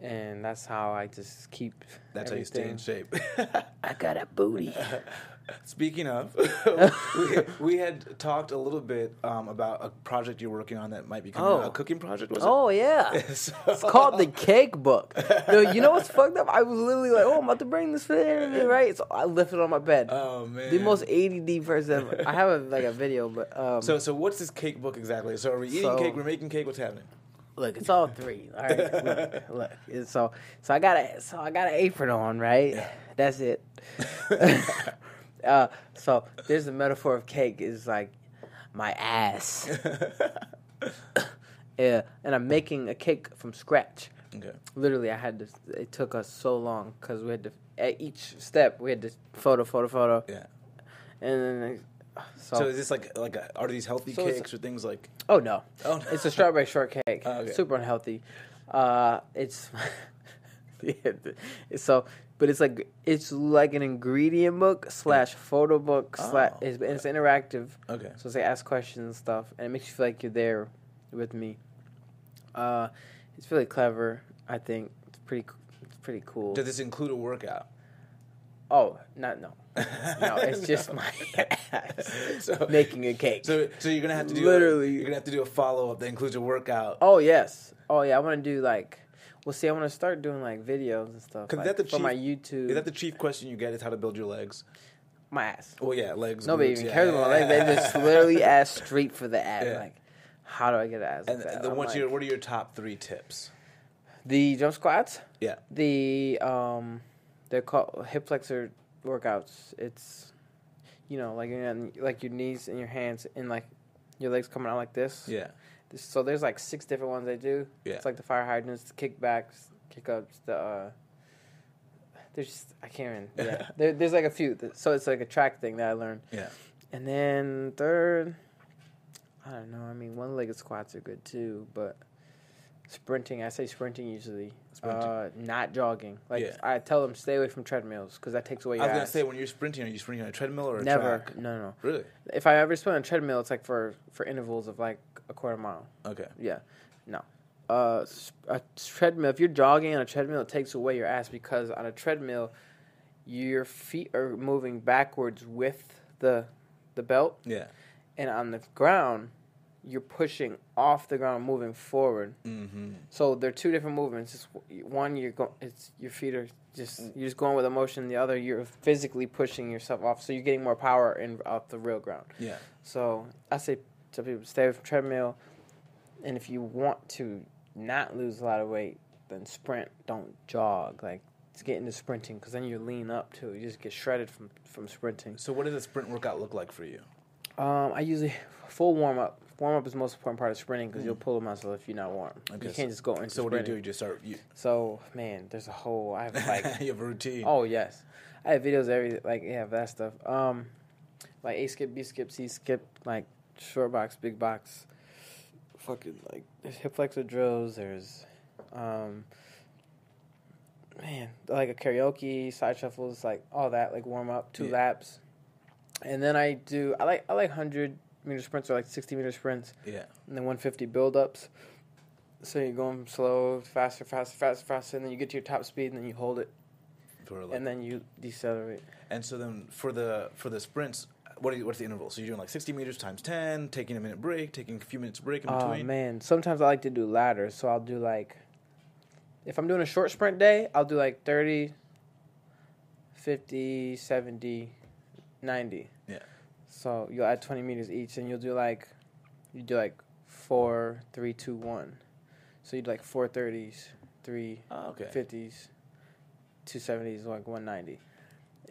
Speaker 3: and that's how I just keep.
Speaker 1: That's how you stay in shape. *laughs*
Speaker 3: I got a booty. *laughs*
Speaker 1: Speaking of, *laughs* we, we had talked a little bit um, about a project you're working on that might be coming
Speaker 3: Oh.
Speaker 1: out. A cooking project, was
Speaker 3: oh yeah. *laughs*
Speaker 1: So-
Speaker 3: it's called the Cake Book. No, you know what's fucked up? I was literally like, oh, I'm about to bring this for the interview, right? So I lifted it on my bed.
Speaker 1: Oh man.
Speaker 3: the most ADD person ever. I have a, like a video, but um,
Speaker 1: So, so what's this cake book exactly? So, are we eating
Speaker 3: So-
Speaker 1: cake? We're making cake. What's happening?
Speaker 3: Look, it's all three. All right, look, look. So so I got a so I got an apron on, right?
Speaker 1: Yeah.
Speaker 3: That's it. *laughs* uh, so there's a metaphor of cake is like my ass. *laughs* *coughs* yeah, and I'm making a cake from scratch.
Speaker 1: okay.
Speaker 3: Literally, I had to. It took us so long because we had to at each step we had to photo, photo, photo,
Speaker 1: Yeah.
Speaker 3: and then *sighs* so,
Speaker 1: So, is this like like a, are these healthy
Speaker 3: So
Speaker 1: cakes or things like?
Speaker 3: oh no,
Speaker 1: Oh, no.
Speaker 3: it's a strawberry shortcake. *laughs*
Speaker 1: Oh, okay.
Speaker 3: Super unhealthy. Uh, it's *laughs* yeah, it's so, but it's like it's like an ingredient book slash photo book slash.
Speaker 1: Oh,
Speaker 3: It's, it's interactive.
Speaker 1: Okay.
Speaker 3: So they ask questions and stuff, and it makes you feel like you're there with me. Uh, it's really clever. I think it's pretty. It's pretty cool.
Speaker 1: Does this include a workout?
Speaker 3: oh, not no. No, it's just *laughs* my ass *laughs*
Speaker 1: So- *laughs*
Speaker 3: making a cake.
Speaker 1: So, so you're gonna have to do
Speaker 3: Literally.
Speaker 1: A, you're gonna have to do a follow up that includes a workout.
Speaker 3: Oh yes. Oh yeah. I want to do like. Well, see, I want to start doing like videos and stuff.
Speaker 1: 'Cause
Speaker 3: like,
Speaker 1: that the
Speaker 3: for my
Speaker 1: chief-
Speaker 3: YouTube.
Speaker 1: Is that the chief question you get? Is how to build your legs?
Speaker 3: my ass?
Speaker 1: Well, yeah, legs.
Speaker 3: Nobody even
Speaker 1: yeah,
Speaker 3: cares about my legs. They just *laughs* literally ask straight for the ass.
Speaker 1: Yeah.
Speaker 3: Like, how do I get an ass?
Speaker 1: And
Speaker 3: like that?
Speaker 1: the what's
Speaker 3: like,
Speaker 1: your what are your top three tips?
Speaker 3: the jump squats,
Speaker 1: Yeah.
Speaker 3: the um, they're called hip flexor workouts. It's, you know, like you're like your knees and your hands and like your legs coming out like this.
Speaker 1: Yeah.
Speaker 3: So there's like six different ones they do.
Speaker 1: Yeah.
Speaker 3: It's like the fire hydrants, the kickbacks, kick ups, the uh there's just, I can't even yeah. *laughs* there, there's like a few. So it's like a track thing that I learned.
Speaker 1: Yeah.
Speaker 3: And then third I don't know, I mean one legged squats are good too, but sprinting, I say sprinting usually.
Speaker 1: Sprinting.
Speaker 3: Uh not jogging. Like
Speaker 1: Yeah.
Speaker 3: I tell them stay away from treadmills because that takes away
Speaker 1: I was gonna
Speaker 3: ass.
Speaker 1: say when you're sprinting, are you sprinting on a treadmill or a
Speaker 3: Never.
Speaker 1: track?
Speaker 3: No, no.
Speaker 1: Really?
Speaker 3: If I ever sprint on a treadmill, it's like for for intervals of like a quarter mile.
Speaker 1: Okay.
Speaker 3: Yeah, no. Uh, a treadmill. If you're jogging on a treadmill, it takes away your ass because on a treadmill, your feet are moving backwards with the the belt,
Speaker 1: Yeah.
Speaker 3: and on the ground, you're pushing off the ground, moving forward.
Speaker 1: Mm-hmm.
Speaker 3: So they're two different movements. It's one you're go, it's your feet are just
Speaker 1: Mm.
Speaker 3: you're just going with emotion. The other you're physically pushing yourself off, so you're getting more power in off the real ground.
Speaker 1: Yeah.
Speaker 3: So I say to people, stay with treadmill, and if you want to not lose a lot of weight, then sprint. Don't jog. Like get into sprinting because then you lean up too. You just get shredded from from sprinting.
Speaker 1: So what does a sprint workout look like for you?
Speaker 3: Um, I usually full warm up. Warm up is the most important part of sprinting because you'll pull a muscle if you're not warm.
Speaker 1: Okay,
Speaker 3: you can't just go into
Speaker 1: So what do you do? You just start. You,
Speaker 3: So man, there's a whole. I have like *laughs*
Speaker 1: you have a routine.
Speaker 3: Oh yes, I have videos every like yeah that stuff. Um, like A skip, B skip, C skip, like short box, big box. Fucking like there's hip flexor drills. There's, um, man, like a karaoke, side shuffles, like all that, like warm up, two
Speaker 1: Yeah.
Speaker 3: laps, and then I do. I like I like hundred meter sprints or like sixty meter sprints,
Speaker 1: Yeah.
Speaker 3: and then one fifty build ups. So you're going slow, faster, faster, faster, faster, and then you get to your top speed, and then you hold it
Speaker 1: For a like,
Speaker 3: and then you decelerate.
Speaker 1: And so then for the for the sprints, what are you, what's the interval? So you're doing like 60 meters times 10, taking a minute break, taking a few minutes break in
Speaker 3: Oh
Speaker 1: between.
Speaker 3: Oh man, sometimes I like to do ladders, so I'll do like if I'm doing a short sprint day, I'll do like 30 50, 70, 90.
Speaker 1: Yeah.
Speaker 3: So you'll add 20 meters each and you'll do like you do like 4 3 2 1. So you do like 430s, 3
Speaker 1: Oh, okay.
Speaker 3: 50s, 270s, like 190.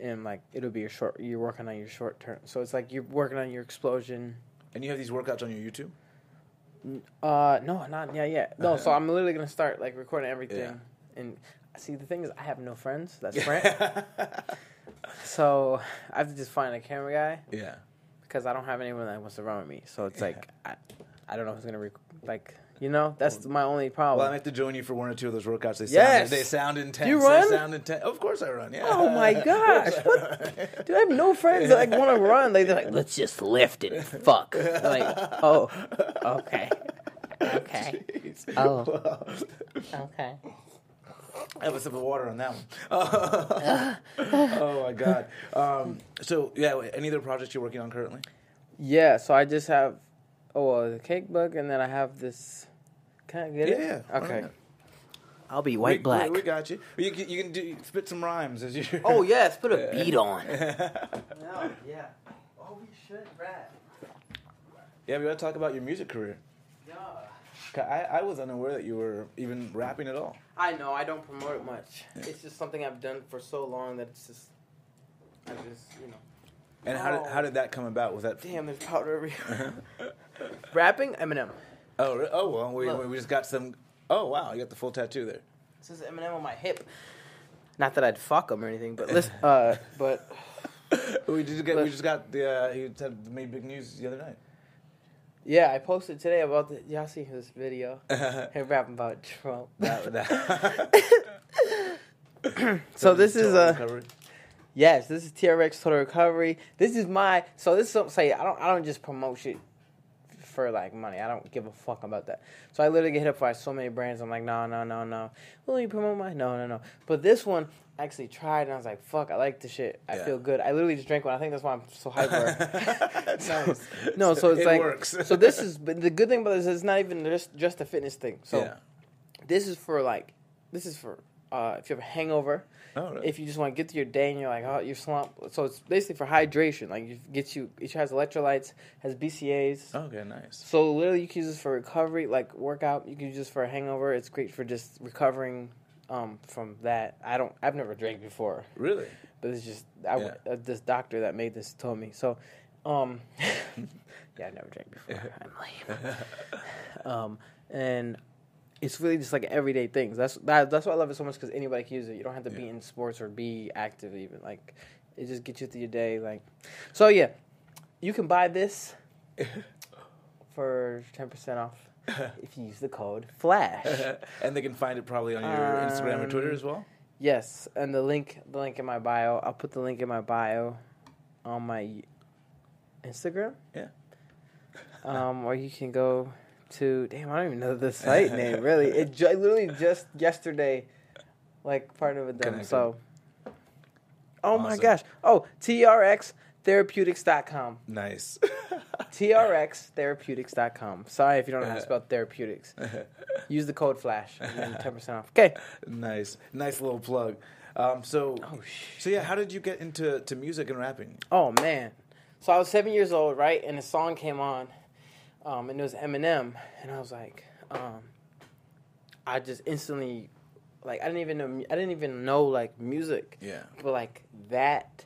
Speaker 3: And like it'll be your short you're working on your short term. So it's like you're working on your explosion
Speaker 1: And you have these workouts on your YouTube?
Speaker 3: Uh, no, not yeah, yet. No, so I'm literally gonna start like recording everything.
Speaker 1: Yeah.
Speaker 3: And see, the thing is, I have no friends that sprint, *laughs* *laughs* so I have to just find a camera guy
Speaker 1: yeah.
Speaker 3: Because I don't have anyone that wants to run with me. So it's like I, I don't know who's gonna rec- like you know that's my only problem.
Speaker 1: Well, I have to join you for one or two of those workouts. They
Speaker 3: Yes.
Speaker 1: sound, they sound intense.
Speaker 3: you run?
Speaker 1: They sound intense. Of course I run. Yeah.
Speaker 3: Oh my *laughs* gosh, what? Dude, I have no friends that like want to run. Like they're like, let's just lift it. Fuck. I'm like, oh, okay, *laughs* okay,
Speaker 1: Jeez.
Speaker 3: Oh.
Speaker 1: Wow.
Speaker 3: okay.
Speaker 1: I have a sip of water on that one. *laughs* oh my god. Um, so yeah, any other projects you're working on currently?
Speaker 3: Yeah, so I just have oh well, the cake book, and then I have this. Can I get it?
Speaker 1: Yeah, yeah.
Speaker 3: Okay.
Speaker 1: Alright.
Speaker 3: I'll be white
Speaker 1: we, black. We, we got you. You can, you can do spit some rhymes as you. *laughs*
Speaker 3: Oh yes, put a
Speaker 1: Yeah.
Speaker 3: beat on. *laughs* no, yeah. Oh, we should rap.
Speaker 1: yeah, we gotta talk about your music career.
Speaker 3: Yeah.
Speaker 1: I, I was unaware that you were even rapping at all.
Speaker 3: I know I don't promote it much. It's just something I've done for so long that it's just, I just you know.
Speaker 1: And how did,
Speaker 3: Oh.
Speaker 1: how did that come about? Was that
Speaker 3: Damn, there's powder everywhere. *laughs* Rapping Eminem.
Speaker 1: Oh, re- oh well, we,
Speaker 3: Look.
Speaker 1: we just got some. Oh wow, you got the full tattoo there.
Speaker 3: This is Eminem on my hip. Not that I'd fuck him or anything, but listen, uh, but *laughs*
Speaker 1: we just got we just got the uh, he said made big news the other night.
Speaker 3: Yeah, I posted today about the. Y'all see his video? *laughs* Uh-huh. Him rapping about Trump.
Speaker 1: That- that- *laughs* *laughs*
Speaker 3: So this is a uh,
Speaker 1: recovery.
Speaker 3: yes. This is TRX Total Recovery. This is my. So this is something. Say I don't. I don't just promote shit for like money. I don't give a fuck about that. So I literally get hit up by so many brands. I'm like, no, no, no, no. Will you promote my? No, no, no. But this one, I actually tried, and I was like, fuck, I like the shit. I
Speaker 1: Yeah.
Speaker 3: feel good. I literally just drank one. I think that's why I'm so *laughs* hyper.
Speaker 1: Nice.
Speaker 3: no, so it's
Speaker 1: it
Speaker 3: like
Speaker 1: works.
Speaker 3: so this is but the good thing about this is it's not even just just a fitness thing. So
Speaker 1: yeah.
Speaker 3: this is for like this is for uh, if you have a hangover,
Speaker 1: Oh, really?
Speaker 3: if you just want to get through your day and you're like oh you're slump. So it's basically for hydration. Like it gets you. It has electrolytes, has BCAAs.
Speaker 1: okay, nice.
Speaker 3: So literally you can use this for recovery, like workout. You can use this for a hangover. It's great for just recovering um, from that. I don't. I've never drank before,
Speaker 1: Really?
Speaker 3: but it's just I,
Speaker 1: Yeah.
Speaker 3: uh, this doctor that made this told me. So, um, *laughs* yeah, I've never drank before. I'm lame. *laughs* um, and it's really just like everyday things. That's that, that's why I love it so much because anybody can use it. You don't have to be in sports or be active even. Like it just gets you through your day. Like so, yeah, you can buy this *laughs* for ten percent off *laughs* if you use the code Flash. *laughs*
Speaker 1: and they can find it probably on your Instagram or Twitter
Speaker 3: Um,
Speaker 1: as well.
Speaker 3: Yes, and the link, the link in my bio. I'll put the link in my bio on my Instagram.
Speaker 1: Yeah.
Speaker 3: Um, or you can go to. Damn, I don't even know the *laughs* site name. Really, it ju- literally just *laughs* yesterday, like part of it done.
Speaker 1: Connected.
Speaker 3: So. Oh my gosh! Oh, TRX Therapeutics.com.
Speaker 1: Nice. *laughs*
Speaker 3: TRXtherapeutics.com. Sorry if you don't know how to spell therapeutics. Use the code FLASH and 10% off. Okay.
Speaker 1: nice. Nice little plug. Um, so,
Speaker 3: Oh,
Speaker 1: so yeah, how did you get into to music and rapping?
Speaker 3: Oh, man. So I was seven years old, right? And a song came on, um, and it was Eminem. And I was like, um, I just instantly, like, I didn't even know, I didn't even know, like, music.
Speaker 1: Yeah.
Speaker 3: But, like, that,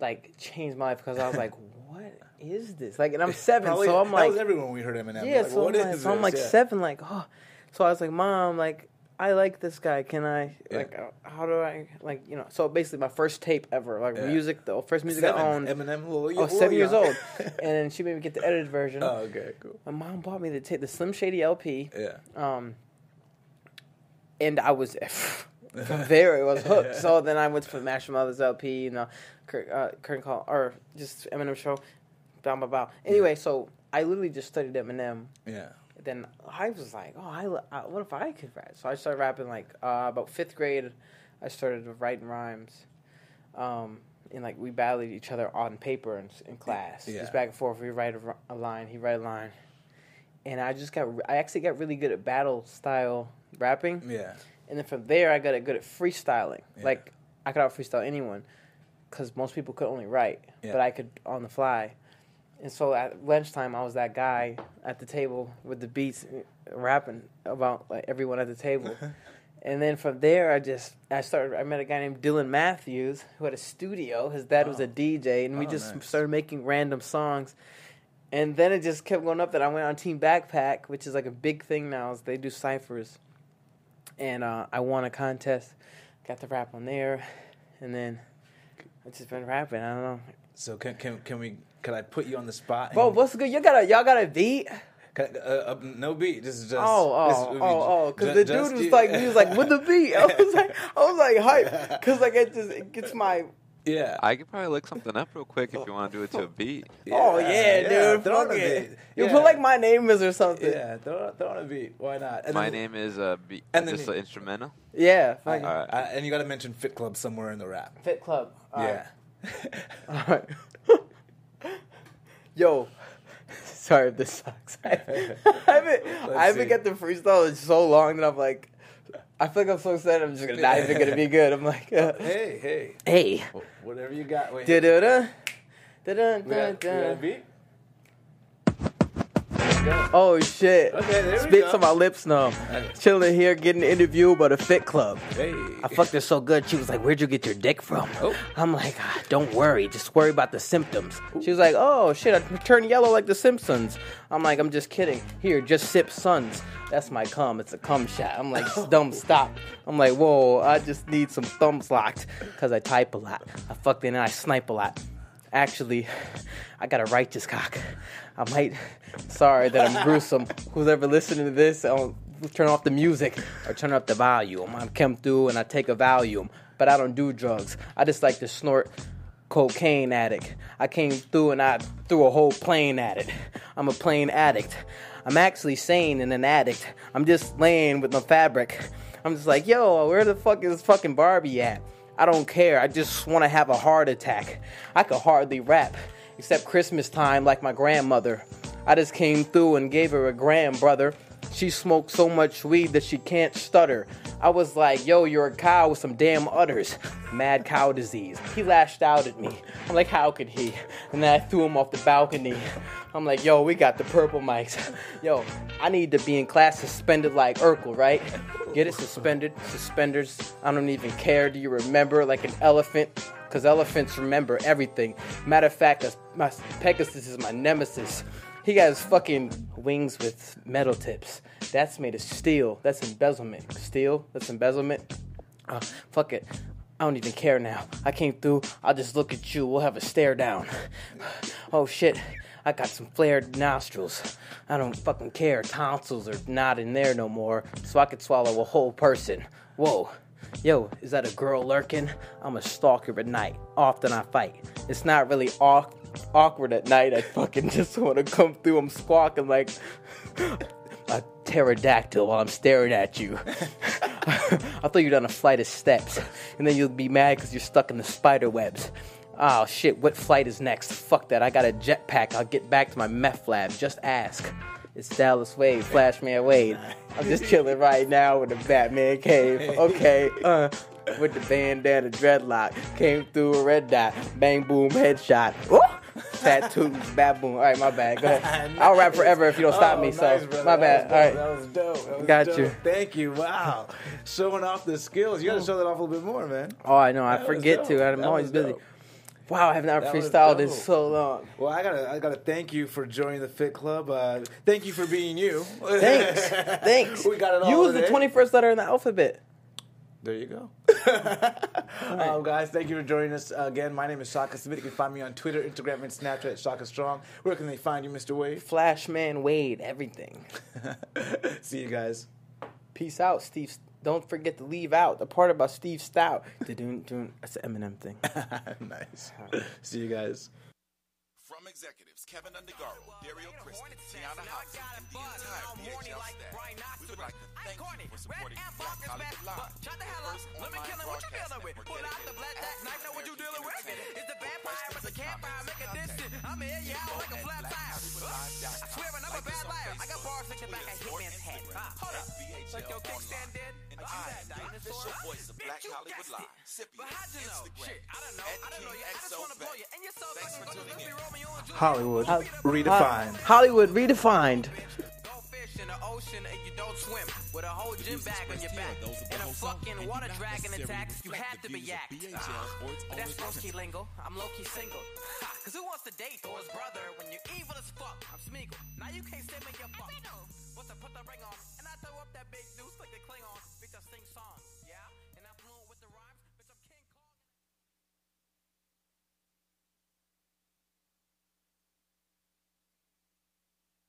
Speaker 3: like, changed my life because I was like, *laughs* what is this? Like, and I'm *laughs* seven,
Speaker 1: Probably-
Speaker 3: so I'm
Speaker 1: that
Speaker 3: like,
Speaker 1: was everyone we heard Eminem.
Speaker 3: Yeah,
Speaker 1: Like,
Speaker 3: so,
Speaker 1: what
Speaker 3: I'm like, so I'm like
Speaker 1: Yeah.
Speaker 3: seven, like, oh. So I was like, Mom, like, I like this guy. Can I,
Speaker 1: Yeah.
Speaker 3: like, uh, how do I, like, you know? So basically, my first tape ever, like,
Speaker 1: Yeah.
Speaker 3: music, the first music
Speaker 1: Seven.
Speaker 3: I owned.
Speaker 1: Eminem, little
Speaker 3: was seven years old, *laughs* and then she made me get the edited version.
Speaker 1: oh, okay, cool.
Speaker 3: My mom bought me the tape, the Slim Shady LP,
Speaker 1: Yeah.
Speaker 3: um, and I was from there. It was hooked. So then I went to Marshall Mathers LP, you know, Kurt, uh, Call, or just Eminem show, blah blah blah. Anyway, so I literally just studied Eminem
Speaker 1: Yeah.
Speaker 3: Then I was like, oh, I, I what if I could rap? So I started rapping like uh, about fifth grade. I started writing rhymes, um, and like we battled each other on paper in, in class,
Speaker 1: Yeah.
Speaker 3: just back and forth. We write a line, he write a line, and I just got I actually got really good at battle style rapping,
Speaker 1: Yeah.
Speaker 3: and then from there I got good at freestyling.
Speaker 1: Yeah.
Speaker 3: Like I could out freestyle anyone, because most people could only write,
Speaker 1: Yeah.
Speaker 3: but I could on the fly. And so at lunchtime, I was that guy at the table with the beats, uh, rapping about like everyone at the table. *laughs* and then from there, I just I started. I met a guy named Dylan Matthews who had a studio. His dad was a DJ, and we
Speaker 1: Oh,
Speaker 3: just
Speaker 1: nice.
Speaker 3: started making random songs. And then it just kept going up. That I went on Team Backpack, which is like a big thing now. Is they do ciphers, and uh, I won a contest, got to rap on there, and then I just been rapping. I don't know.
Speaker 1: So can can can we? Can I put you on the spot?
Speaker 3: Bro, what's good? You got a y'all got a beat?
Speaker 1: Can, uh, uh, no beat. This is just.
Speaker 3: Oh,
Speaker 1: this
Speaker 3: oh,
Speaker 1: is-
Speaker 3: oh, oh! Because the dude was
Speaker 1: you-
Speaker 3: like, he was like, with the *laughs* beat. I was like, I was like hype, because like it just it gets my.
Speaker 1: Yeah.
Speaker 4: I could probably look something up real quick if you want to do it to a beat. *laughs*
Speaker 3: oh yeah, dude!
Speaker 1: Throw on
Speaker 3: fuck
Speaker 1: a
Speaker 3: it.
Speaker 1: beat.
Speaker 3: You
Speaker 1: Yeah.
Speaker 3: put like my name is or something.
Speaker 1: Yeah, throw, throw on a beat. Why not? And
Speaker 4: My
Speaker 1: then-
Speaker 4: name is uh, beat,
Speaker 1: And then
Speaker 4: just an instrumental.
Speaker 3: Yeah. Fuck it.
Speaker 4: Alright.
Speaker 1: uh, and you got to mention Fit Club somewhere in the rap.
Speaker 3: Fit Club. All right.
Speaker 1: yeah.
Speaker 3: All *laughs* right. Yo, *laughs* sorry if this sucks. *laughs* I haven't, I haven't got the freestyle in so long that I'm like, I feel like I'm so excited. I'm just gonna not even gonna be good. I'm like, uh,
Speaker 1: hey, hey.
Speaker 3: hey,
Speaker 1: Whatever you got. Wait.
Speaker 3: da da da, da da
Speaker 1: We got, we got a
Speaker 3: da.
Speaker 1: Beat?
Speaker 3: Oh shit!
Speaker 1: Okay, there we
Speaker 3: Spits
Speaker 1: go.
Speaker 3: on my lips now.
Speaker 1: Okay.
Speaker 3: Chilling here, getting interviewed by the Fit Club.
Speaker 1: Hey.
Speaker 3: I fucked her so good. She was like, "Where'd you get your dick from?"
Speaker 1: Oh.
Speaker 3: I'm like, ah, "Don't worry, just worry about the symptoms." She was like, "Oh shit, I turned yellow like the Simpsons." I'm like, "I'm just kidding. Here, just sip Suns. That's my cum. It's a cum shot." I'm like, "Dumb, stop." I'm like, "Whoa, I just need some thumbs locked because I type a lot. I fucked in and I snipe a lot." Actually, *laughs* I got a righteous cock. I might. Sorry that I'm gruesome. Who's ever listening to this? I'll turn off the music or turn up the volume. I'm come through and I take a Valium, but I don't do drugs. I just like to snort cocaine addict. I came through and I threw a whole plane at it. I'm a plane addict. I'm actually sane and an addict. I'm just laying with my fabric. I'm just like, yo, where the fuck is fucking Barbie at? I don't care. I just want to have a heart attack. I could hardly rap, except Christmas time like my grandmother. I just came through and gave her a gram, brother. She smoked so much weed that she can't stutter. I was like, yo, you're a cow with some damn udders. Mad cow disease. He lashed out at me. I'm like, how could he? And then I threw him off the balcony. I'm like, yo, we got the purple mics. *laughs* Yo, I need to be in class suspended like Urkel, right? Get it? Suspended, suspenders. I don't even care. Do you remember like an elephant? Because elephants remember everything. Matter of fact, my Pegasus is my nemesis. He got his fucking wings with metal tips. That's made of steel. That's embezzlement. Steel? That's embezzlement? Uh, fuck it. I don't even care now. I came through. I'll just look at you. We'll have a stare down. *sighs* Oh shit. I got some flared nostrils. I don't fucking care. Tonsils are not in there no more. So I could swallow a whole person. Whoa. Yo, is that a girl lurking? I'm a stalker at night. Often I fight. It's not really aw- awkward at night. I fucking *laughs* just want to come through. I'm squawking like a pterodactyl while I'm staring at you. *laughs* I thought you'd on a flight of steps, and then you'll be mad because you're stuck in the spider webs. Oh shit, what flight is next? Fuck that. I got a jetpack. I'll get back to my meth lab. Just ask. It's Dallas Wade, Flashman Wade. I'm just chilling right now with the Batman cave. *laughs* Okay, uh, with the bandana dreadlock. Came through a red dot. Bang boom headshot. Ooh! *laughs* Tattoos, baboon. All right, my bad. Go ahead. *laughs* I'll rap forever if you don't stop
Speaker 1: Oh,
Speaker 3: me. So
Speaker 1: brother.
Speaker 3: my
Speaker 1: That
Speaker 3: bad.
Speaker 1: was
Speaker 3: All
Speaker 1: That was dope. That was
Speaker 3: Got
Speaker 1: dope.
Speaker 3: you.
Speaker 1: Thank you. Wow. Showing off the skills. You got to show that off a little bit more, man.
Speaker 3: Oh, I know. I
Speaker 1: That
Speaker 3: forget to. I'm always busy.
Speaker 1: dope.
Speaker 3: Wow, I have not
Speaker 1: That
Speaker 3: freestyled in so long.
Speaker 1: Well, I gotta, I gotta thank you for joining the Fit Club. Uh, thank you for being you.
Speaker 3: Thanks. *laughs* Thanks.
Speaker 1: we got it all.
Speaker 3: You was the 21st letter in the alphabet.
Speaker 1: There you go. *laughs* um, guys, thank you for joining us again. My name is Shaka Smith. You can find me on Twitter, Instagram, and Snapchat, Shaka Strong. Where can they find you, Mr. Wade?
Speaker 3: Flashman Wade, everything. *laughs*
Speaker 1: See you guys.
Speaker 3: Peace out, Steve. Don't forget to leave out the part about Steve Stout. That's an Eminem thing. *laughs*
Speaker 1: nice. Uh-huh. See you guys.
Speaker 2: Executives Kevin Undergaro, Dario Kristen, Tiana Hudson, and the entire BHL staff, we would like to thank you for supporting Black Hollywood Live, the first online broadcast network dedicated to African American entertainment.
Speaker 5: It's the vampire with the campfire, make a distance. I'm you out like a flat tire. I swear I'm a bad liar. I got bars looking back at Hitman's head. Ah, hold up. Like your kickstand did?
Speaker 2: And I, the official voice of Black Hollywood Live, Sippy,
Speaker 5: But how'd you know? Shit, I don't know. I don't know you. I just wanna blow you. And you're so fucking
Speaker 2: tuning in.
Speaker 5: Romeo and Juliet.
Speaker 1: Hollywood
Speaker 3: Hol-
Speaker 1: redefined.
Speaker 3: Hollywood redefined.
Speaker 5: Go fish in the ocean and you don't swim with a whole gym bag on your back and a fucking water dragon attacks. You have to be yacked. But that's low-key lingo. I'm low-key single. Ha, Cause who wants to date Thor's brother when you're evil as fuck? I'm Smeagol. Now you can't say me your fuck. Once I put the ring on and I throw up that big deuce like the clay